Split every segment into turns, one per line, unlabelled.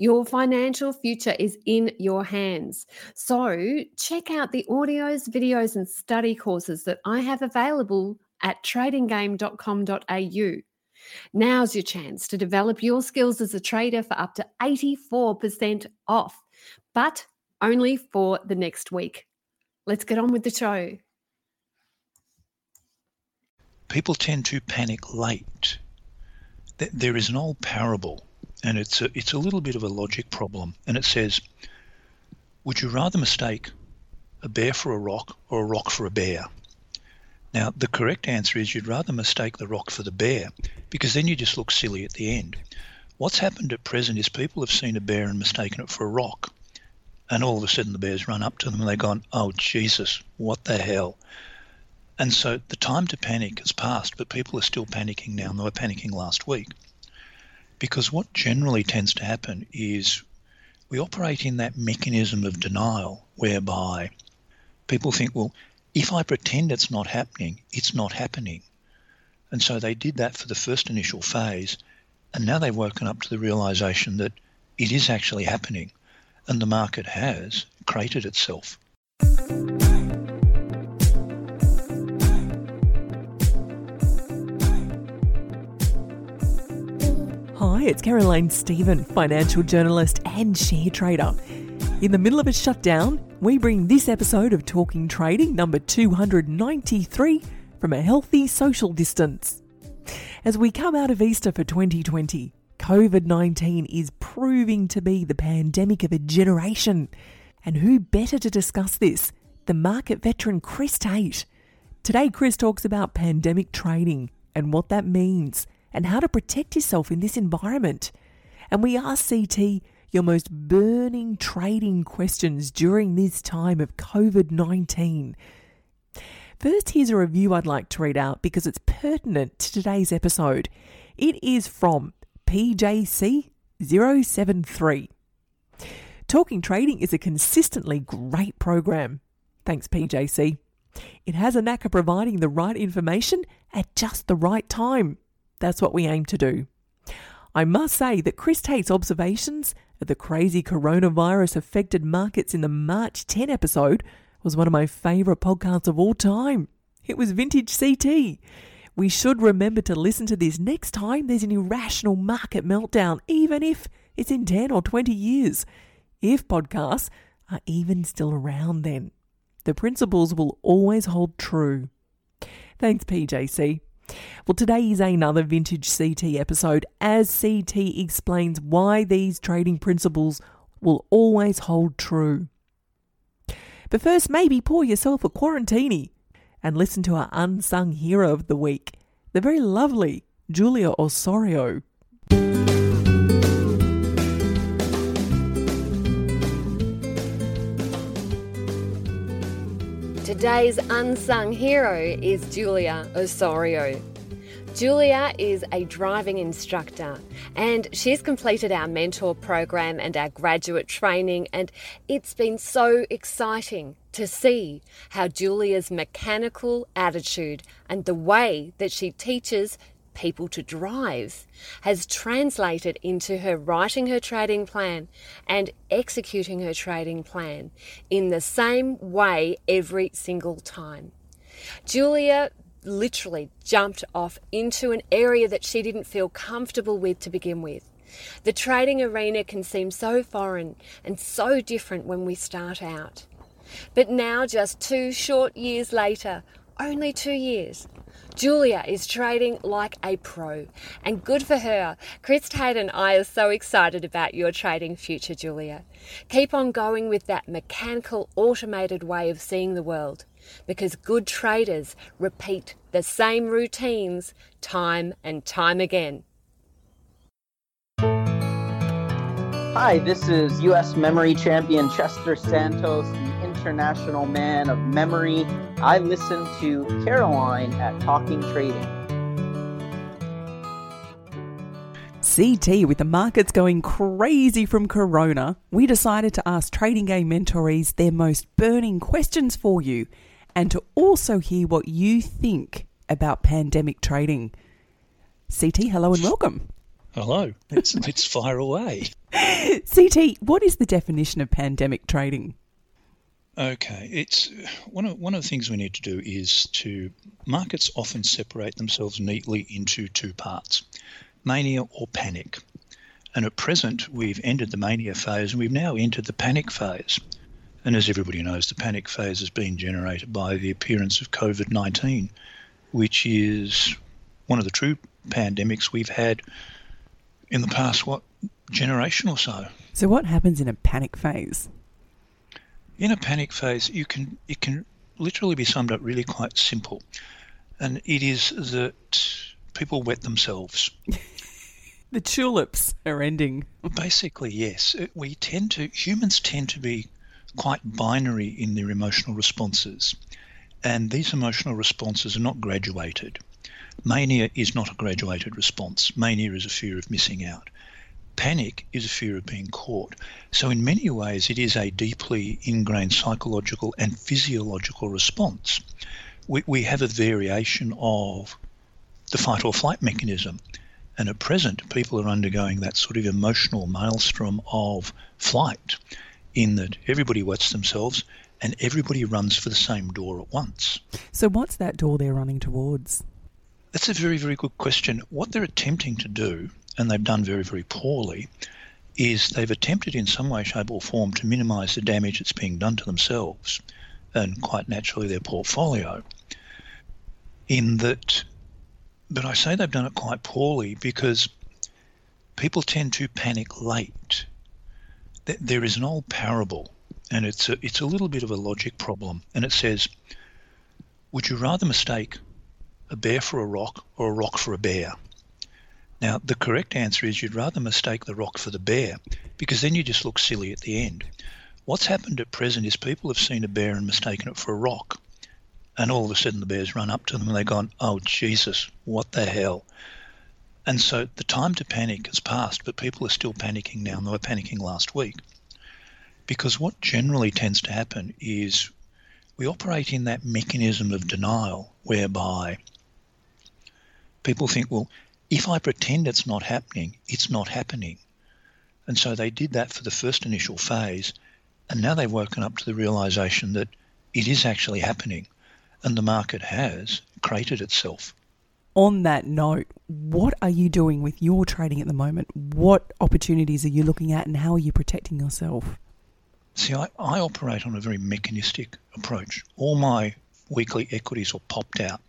your financial future is in your hands. So, check out the audios, videos, and study courses that I have available at tradinggame.com.au. Now's your chance to develop your skills as a trader for up to 84% off, but only for the next week. Let's get on with the show.
People tend to panic late. There is an old parable and it's a, it's a little bit of a logic problem. And it says, would you rather mistake a bear for a rock or a rock for a bear? Now, the correct answer is you'd rather mistake the rock for the bear because then you just look silly at the end. What's happened at present is people have seen a bear and mistaken it for a rock. And all of a sudden the bears run up to them and they've gone, oh, Jesus, what the hell? And so the time to panic has passed, but people are still panicking now and they were panicking last week. Because what generally tends to happen is we operate in that mechanism of denial whereby people think, well, if I pretend it's not happening, it's not happening. And so they did that for the first initial phase, and now they've woken up to the realization that it is actually happening, and the market has created itself.
Hi, it's Caroline Stephen, financial journalist and share trader. In the middle of a shutdown, we bring this episode of Talking Trading number 293 from a healthy social distance. As we come out of Easter for 2020, COVID 19 is proving to be the pandemic of a generation. And who better to discuss this than market veteran Chris Tate? Today, Chris talks about pandemic trading and what that means and how to protect yourself in this environment. And we ask CT your most burning trading questions during this time of COVID 19. First, here's a review I'd like to read out because it's pertinent to today's episode. It is from PJC073. Talking Trading is a consistently great program. Thanks, PJC. It has a knack of providing the right information at just the right time. That's what we aim to do. I must say that Chris Tate's observations of the crazy coronavirus affected markets in the March 10 episode was one of my favourite podcasts of all time. It was vintage CT. We should remember to listen to this next time there's an irrational market meltdown, even if it's in 10 or 20 years. If podcasts are even still around then, the principles will always hold true. Thanks, PJC. Well, today is another Vintage CT episode as CT explains why these trading principles will always hold true. But first, maybe pour yourself a quarantini and listen to our unsung hero of the week, the very lovely Julia Osorio.
Today's unsung hero is Julia Osorio. Julia is a driving instructor and she's completed our mentor program and our graduate training, and it's been so exciting to see how Julia's mechanical attitude and the way that she teaches people to drive has translated into her writing her trading plan and executing her trading plan in the same way every single time. Julia literally jumped off into an area that she didn't feel comfortable with to begin with. The trading arena can seem so foreign and so different when we start out. But now, just two short years later, only two years, Julia is trading like a pro, and good for her. Chris Tate and I are so excited about your trading future, Julia. Keep on going with that mechanical, automated way of seeing the world because good traders repeat the same routines time and time again.
Hi, this is U.S. memory champion Chester Santos, international man of memory. I listen to Caroline at Talking Trading.
CT, with the markets going crazy from Corona, we decided to ask Trading Game mentorees their most burning questions for you and to also hear what you think about pandemic trading. CT, hello and welcome.
Hello, let's, let's fire away.
CT, what is the definition of pandemic trading?
Okay, it's one of one of the things we need to do is to markets often separate themselves neatly into two parts mania or panic. And at present, we've ended the mania phase and we've now entered the panic phase. And as everybody knows, the panic phase has been generated by the appearance of COVID 19, which is one of the true pandemics we've had in the past, what, generation or so.
So, what happens in a panic phase?
In a panic phase, you can it can literally be summed up really quite simple, and it is that people wet themselves.
the tulips are ending.
Basically, yes. Uh, we tend to, humans tend to be quite binary in their emotional responses. And these emotional responses are not graduated. Mania is not a graduated response. Mania is a fear of missing out. Panic is a fear of being caught. So, in many ways, it is a deeply ingrained psychological and physiological response. We, we have a variation of the fight or flight mechanism. And at present, people are undergoing that sort of emotional maelstrom of flight, in that everybody wets themselves and everybody runs for the same door at once.
So, what's that door they're running towards?
That's a very, very good question. What they're attempting to do, and they've done very, very poorly, is they've attempted in some way, shape, or form to minimise the damage that's being done to themselves and quite naturally their portfolio. In that but I say they've done it quite poorly because people tend to panic late. There is an old parable, and it's a, it's a little bit of a logic problem, and it says, Would you rather mistake a bear for a rock or a rock for a bear? Now, the correct answer is you'd rather mistake the rock for the bear because then you just look silly at the end. What's happened at present is people have seen a bear and mistaken it for a rock and all of a sudden the bears run up to them and they've gone, oh, Jesus, what the hell? And so the time to panic has passed, but people are still panicking now, and they were panicking last week. Because what generally tends to happen is we operate in that mechanism of denial whereby people think, well, if I pretend it's not happening, it's not happening. And so they did that for the first initial phase, and now they've woken up to the realization that it is actually happening and the market has created itself.
On that note, what are you doing with your trading at the moment? What opportunities are you looking at and how are you protecting yourself?
See, I, I operate on a very mechanistic approach. All my weekly equities were popped out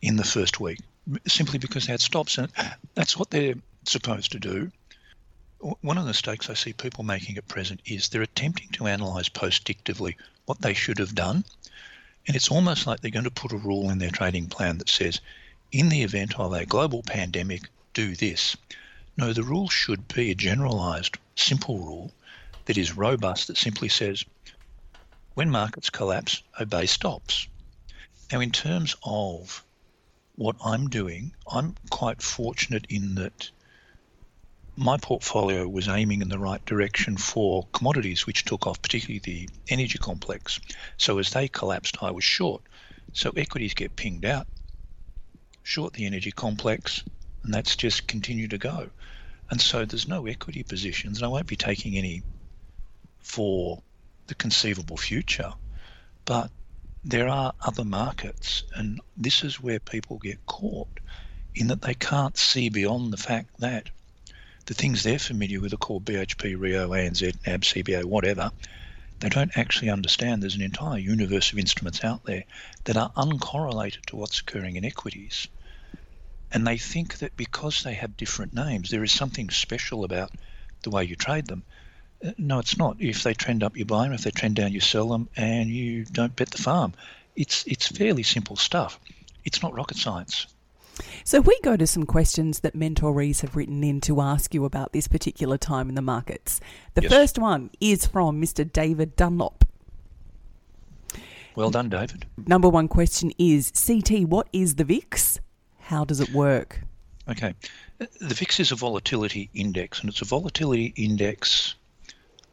in the first week simply because had stops, and that's what they're supposed to do. One of the mistakes I see people making at present is they're attempting to analyse postdictively what they should have done and it's almost like they're going to put a rule in their trading plan that says, in the event of a global pandemic, do this. No, the rule should be a generalized, simple rule that is robust that simply says, when markets collapse, obey stops. Now, in terms of what I'm doing, I'm quite fortunate in that my portfolio was aiming in the right direction for commodities which took off, particularly the energy complex. So as they collapsed, I was short. So equities get pinged out, short the energy complex, and that's just continued to go. And so there's no equity positions, and I won't be taking any for the conceivable future. But there are other markets, and this is where people get caught in that they can't see beyond the fact that the things they're familiar with are called BHP, Rio, ANZ, NAB, CBA, whatever. They don't actually understand there's an entire universe of instruments out there that are uncorrelated to what's occurring in equities. And they think that because they have different names, there is something special about the way you trade them. Uh, no, it's not. If they trend up, you buy them. If they trend down, you sell them, and you don't bet the farm. It's it's fairly simple stuff. It's not rocket science.
So we go to some questions that mentorees have written in to ask you about this particular time in the markets. The
yes.
first one is from Mr. David Dunlop.
Well done, David.
Number one question is CT, what is the VIX? How does it work?
Okay. The VIX is a volatility index, and it's a volatility index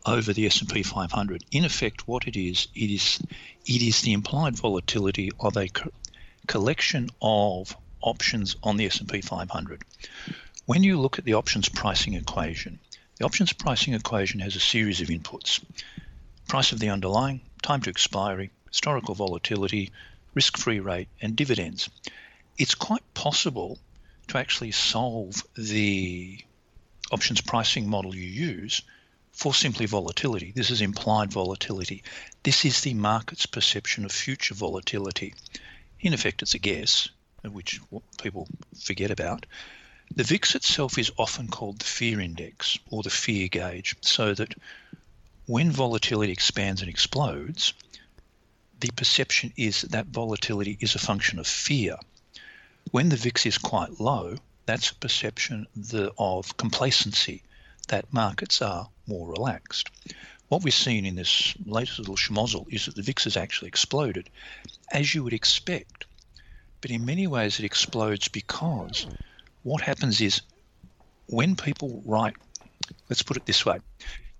over the S&P 500. In effect, what it is, it is it is the implied volatility of a co- collection of options on the S&P 500. When you look at the options pricing equation, the options pricing equation has a series of inputs. Price of the underlying, time to expiry, historical volatility, risk-free rate, and dividends. It's quite possible to actually solve the options pricing model you use for simply volatility. This is implied volatility. This is the market's perception of future volatility. In effect, it's a guess, which people forget about. The VIX itself is often called the fear index or the fear gauge, so that when volatility expands and explodes, the perception is that volatility is a function of fear. When the VIX is quite low, that's a perception of complacency, that markets are more relaxed. What we've seen in this latest little schmozzle is that the VIX has actually exploded, as you would expect. But in many ways, it explodes because what happens is when people write, let's put it this way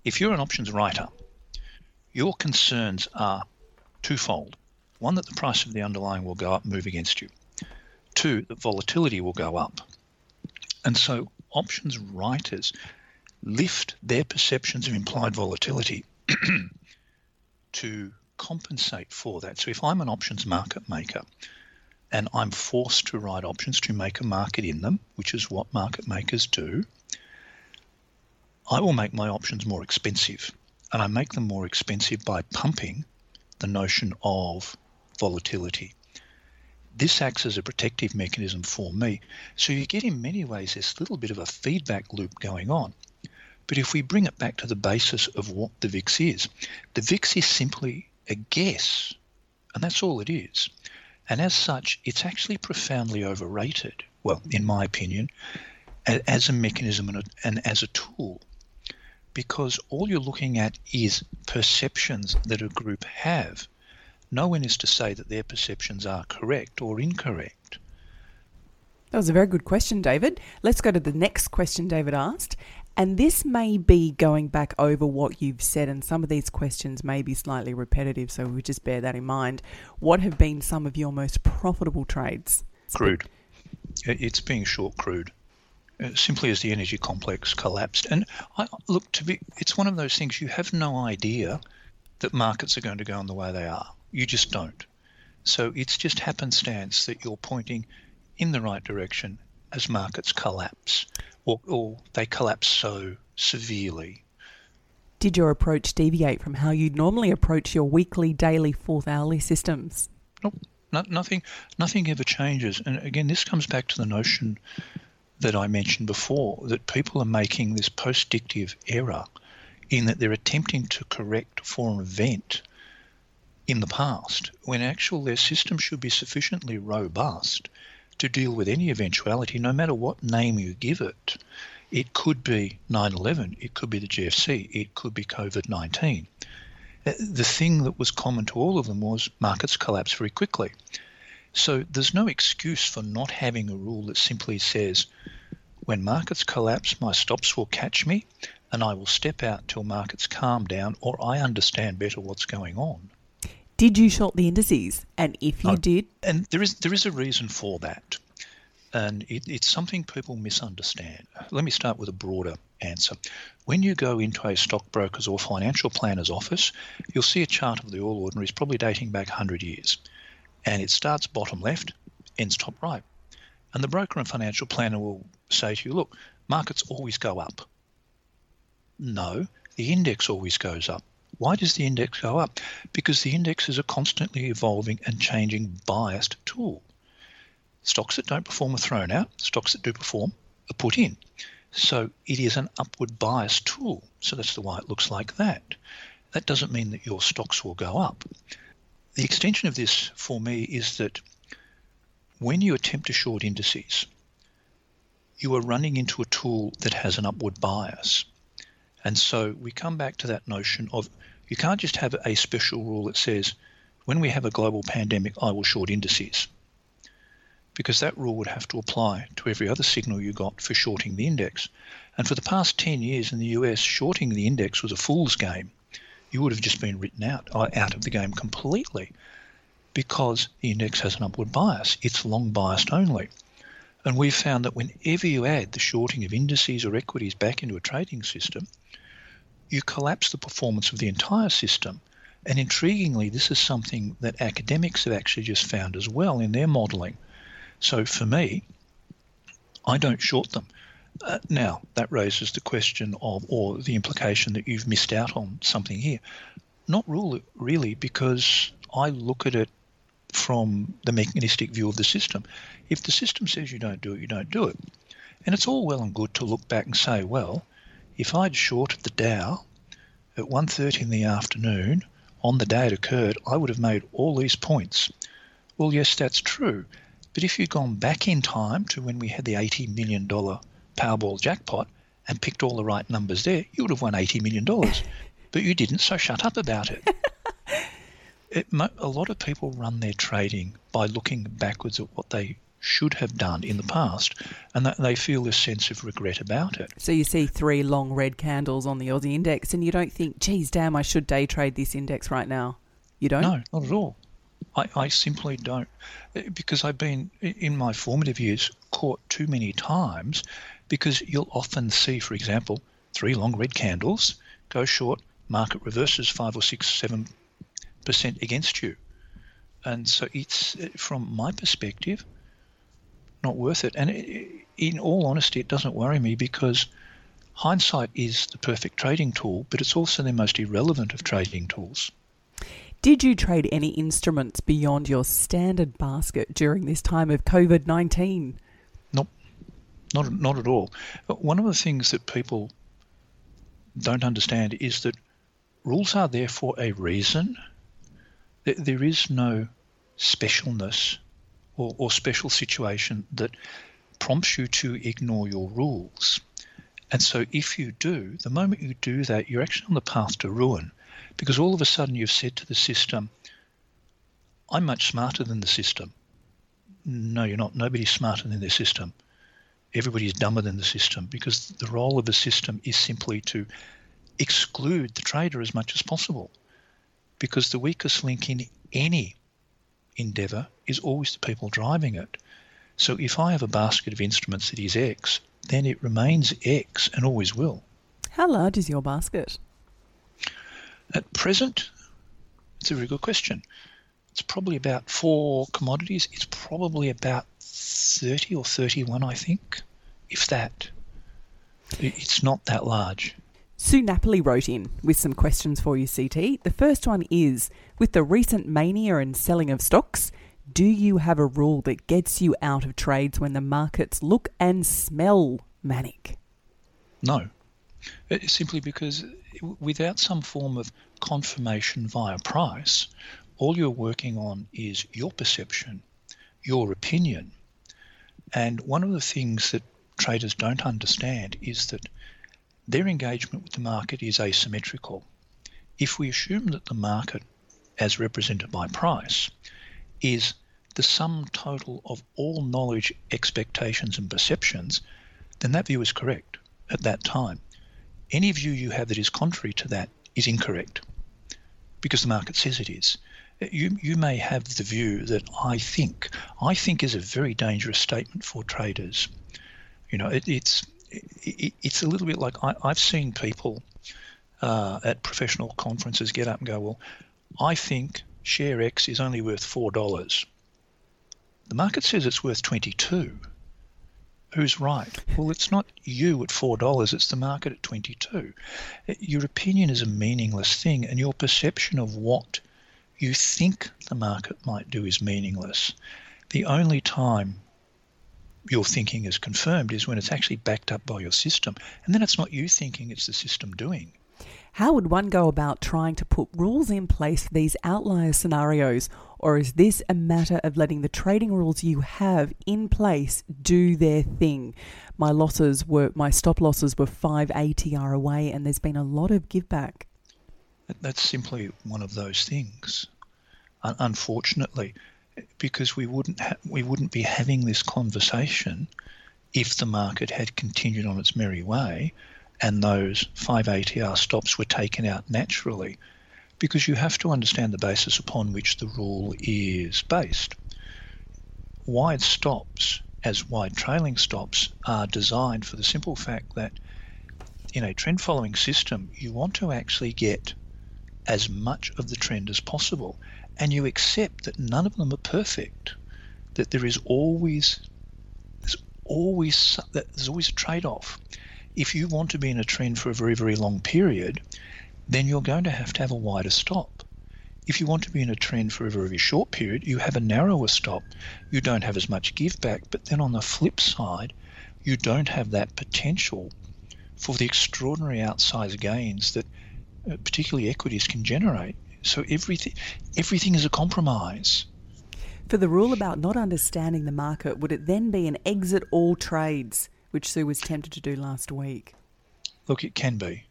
if you're an options writer, your concerns are twofold. One, that the price of the underlying will go up, move against you. Two, that volatility will go up. And so options writers lift their perceptions of implied volatility to compensate for that. So if I'm an options market maker and I'm forced to write options to make a market in them, which is what market makers do, I will make my options more expensive. And I make them more expensive by pumping the notion of volatility. This acts as a protective mechanism for me. So you get in many ways this little bit of a feedback loop going on. But if we bring it back to the basis of what the VIX is, the VIX is simply a guess, and that's all it is. And as such, it's actually profoundly overrated, well, in my opinion, as a mechanism and, as a tool. Because all you're looking at is perceptions that a group have. No one is to say that their perceptions are correct or incorrect.
That was a very good question, David. Let's go to the next question David asked. And this may be going back over what you've said, and some of these questions may be slightly repetitive, so we just bear that in mind. What have been some of your most profitable trades?
Crude. It's being short crude. Uh, simply as the energy complex collapsed. And I, look, to be, it's one of those things you have no idea that markets are going to go in the way they are. You just don't. So it's just happenstance that you're pointing in the right direction as markets collapse or, or they collapse so severely.
Did your approach deviate from how you'd normally approach your weekly, daily, fourth hourly systems?
Nope, no, nothing, nothing ever changes. And again, this comes back to the notion that I mentioned before that people are making this post-dictive error in that they're attempting to correct for an event in the past when actual their system should be sufficiently robust to deal with any eventuality, no matter what name you give it. It could be 9 11, it could be the GFC, it could be COVID 19. Uh, the thing that was common to all of them was markets collapse very quickly. So there's no excuse for not having a rule that simply says, when markets collapse, my stops will catch me and I will step out till markets calm down or I understand better what's going on.
Did you short the indices? And if you oh, did,
and there is there is a reason for that, and it, it's something people misunderstand. Let me start with a broader answer. When you go into a stockbroker's or financial planner's office, you'll see a chart of the All Ordinaries, probably dating back 100 years, and it starts bottom left, ends top right, and the broker and financial planner will say to you, "Look, markets always go up." No, the index always goes up. Why does the index go up? Because the index is a constantly evolving and changing biased tool. Stocks that don't perform are thrown out, stocks that do perform are put in. So it is an upward bias tool. So that's the why it looks like that. That doesn't mean that your stocks will go up. The extension of this for me is that when you attempt to short indices, you are running into a tool that has an upward bias. And so we come back to that notion of you can't just have a special rule that says when we have a global pandemic, I will short indices. Because that rule would have to apply to every other signal you got for shorting the index. And for the past 10 years in the US, shorting the index was a fool's game. You would have just been written out, uh, out of the game completely because the index has an upward bias. It's long biased only. And we've found that whenever you add the shorting of indices or equities back into a trading system, you collapse the performance of the entire system and intriguingly, this is something that academics have actually just found as well in their modelling. So for me, I don't short them. Uh, now, that raises the question of, or the implication that you've missed out on something here. Not really, because I look at it from the mechanistic view of the system. If the system says you don't do it, you don't do it. And it's all well and good to look back and say, well, if I'd shorted the Dow at 1.30 in the afternoon on the day it occurred, I would have made all these points. Well, yes, that's true. But if you'd gone back in time to when we had the $80 million Powerball jackpot and picked all the right numbers there, you would have won $80 million. but you didn't, so shut up about it. it. A lot of people run their trading by looking backwards at what they should have done in the past, and that they feel this sense of regret about it.
So you see three long red candles on the Aussie index, and you don't think, geez, damn, I should day trade this index right now. You don't?
No, not at all. I, I simply don't, eh, because I've been in my formative years caught too many times. Because you'll often see, for example, three long red candles go short, market reverses five or six, seven percent against you. And so it's eh, from my perspective, not worth it. And in all honesty, it doesn't worry me because hindsight is the perfect trading tool, but it's also the most irrelevant of trading tools.
Did you trade any instruments beyond your standard basket during this time of COVID 19?
Nope, not, not at all. One of the things that people don't understand is that rules are there for a reason. There is no specialness or, or special situation that prompts you to ignore your rules. And so, if you do, the moment you do that, you're actually on the path to ruin because all of a sudden you've said to the system, I'm much smarter than the system. No, you're not. Nobody's smarter than the system. Everybody's dumber than the system because the role of the system is simply to exclude the trader as much as possible because the weakest link in any endeavour is always the people driving it. So if I have a basket of instruments that is X, then it remains X and always will.
How large is your basket?
At present, it's a very good question. It's probably about four commodities. It's probably about 30 or 31, I think, if that. It's not that large.
Sue Napoli wrote in with some questions for you, CT. The first one is With the recent mania and selling of stocks, do you have a rule that gets you out of trades when the markets look and smell manic?
No. It's simply because without some form of confirmation via price, all you're working on is your perception, your opinion. And one of the things that traders don't understand is that their engagement with the market is asymmetrical. If we assume that the market, as represented by price, is the sum total of all knowledge, expectations, and perceptions, then that view is correct at that time. Any view you have that is contrary to that is incorrect because the market says it is. You, you may have the view that I think. I think is a very dangerous statement for traders. You know, it, it's it, it's a little bit like I, have seen people uh, at professional conferences get up and go, well, I think share X is only worth four dollars. The market says it's worth twenty-two. Who's right? Well, it's not you at four dollars; it's the market at twenty-two. Eh, your opinion is a meaningless thing, and your perception of what you think the market might do is meaningless. The only time your thinking is confirmed is when it's actually backed up by your system. And then it's not you thinking, it's the system doing.
How would one go about trying to put rules in place for these outlier scenarios? Or is this a matter of letting the trading rules you have in place do their thing? My losses were my stop losses were 5 ATR away and there's been a lot of give back.
That's simply one of those things. unfortunately, because we wouldn't ha- we wouldn't be having this conversation if the market had continued on its merry way and those five ATR stops were taken out naturally because you have to understand the basis upon which the rule is based. Wide stops, as wide trailing stops, are designed for the simple fact that in a trend following system, you want to actually get as much of the trend as possible and you accept that none of them are perfect, that there is always there's always there's always a trade-off. If you want to be in a trend for a very very long period, then you're going to have to have a wider stop. If you want to be in a trend for a very short period, you have a narrower stop. You don't have as much give back, but then on the flip side, you don't have that potential for the extraordinary outsized gains that uh, particularly equities can generate. So everything everything is a compromise.
For the rule about not understanding the market, would it then be an exit all trades, which Sue was tempted to do last week?
Look, it can be.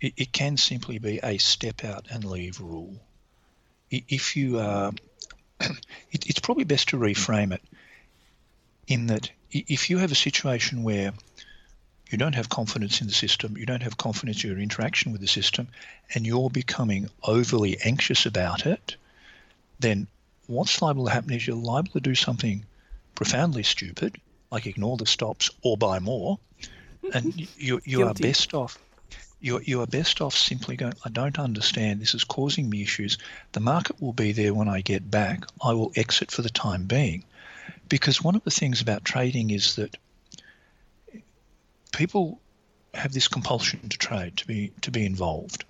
It, it can simply be a step out and leave rule. If you uh, are, it, it's probably best to reframe it in that if you have a situation where you don't have confidence in the system, you don't have confidence in your interaction with the system, and you're becoming overly anxious about it, then what's liable to happen is you're liable to do something profoundly stupid, like ignore the stops or buy more, and you you are best off. You, you are best off simply going, I don't understand. This is causing me issues. The market will be there when I get back. I will exit for the time being. Because one of the things about trading is that people have this compulsion to trade, to be to be involved.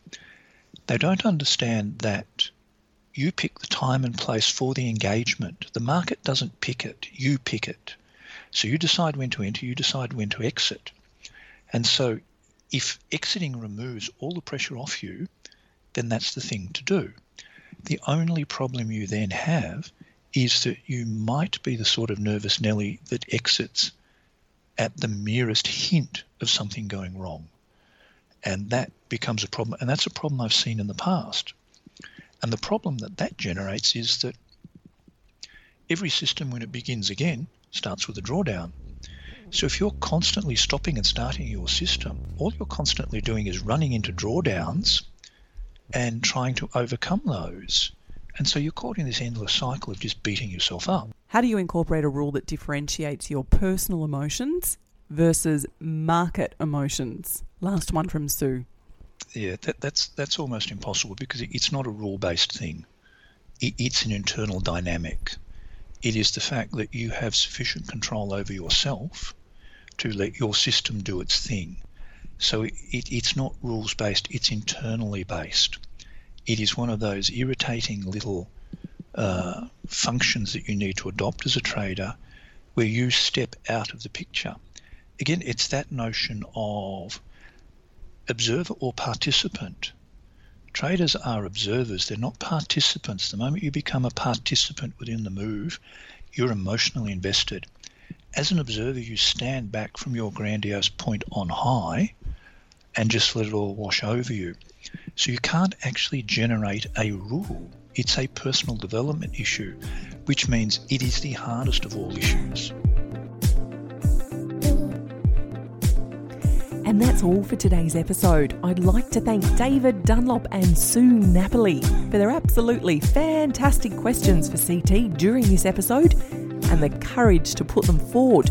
They don't understand that you pick the time and place for the engagement. The market doesn't pick it, you pick it. So you decide when to enter, you decide when to exit. And so if exiting removes all the pressure off you, then that's the thing to do. The only problem you then have is that you might be the sort of nervous Nelly that exits at the merest hint of something going wrong. And that becomes a problem. And that's a problem I've seen in the past. And the problem that that generates is that every system, when it begins again, starts with a drawdown. So if you're constantly stopping and starting your system, all you're constantly doing is running into drawdowns and trying to overcome those. And so you're caught in this endless cycle of just beating yourself up.
How do you incorporate a rule that differentiates your personal emotions versus market emotions? Last one from Sue.
Yeah, that, that's that's almost impossible because it's not a rule-based thing. It, it's an internal dynamic. It is the fact that you have sufficient control over yourself to let your system do its thing. So it, it's not rules-based; it's internally based. It is one of those irritating little uh, functions that you need to adopt as a trader where you step out of the picture. Again, it's that notion of observer or participant. Traders are observers, they're not participants. The moment you become a participant within the move, you're emotionally invested. As an observer, you stand back from your grandiose point on high and just let it all wash over you. So you can't actually generate a rule it's a personal development issue, which means it is the hardest of all issues.
And that's all for today's episode. I'd like to thank David Dunlop and Sue Napoli for their absolutely fantastic questions for CT during this episode and the courage to put them forward.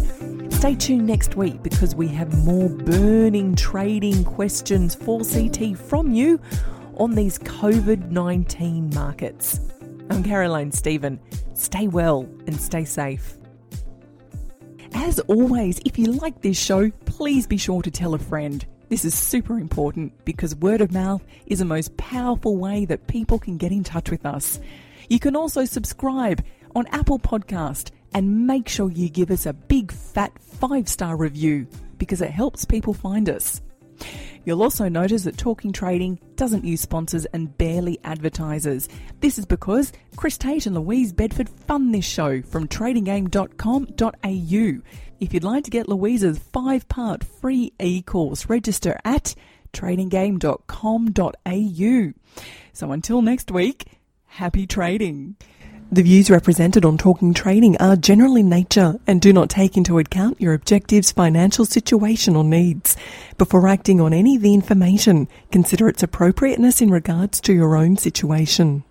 Stay tuned next week because we have more burning trading questions for CT from you on these COVID 19 markets. I'm Caroline Stephen. Stay well and stay safe. As always, if you like this show, please be sure to tell a friend. This is super important because word of mouth is the most powerful way that people can get in touch with us. You can also subscribe on Apple Podcast and make sure you give us a big fat 5-star review because it helps people find us. You'll also notice that Talking Trading doesn't use sponsors and barely advertises. This is because Chris Tate and Louise Bedford fund this show from tradinggame.com.au. If you'd like to get Louise's five part free e course, register at tradinggame.com.au. So until next week, Happy trading. The views represented on Talking Trading are general in nature and do not take into account your objectives, financial situation, or needs. Before acting on any of the information, consider its appropriateness in regards to your own situation.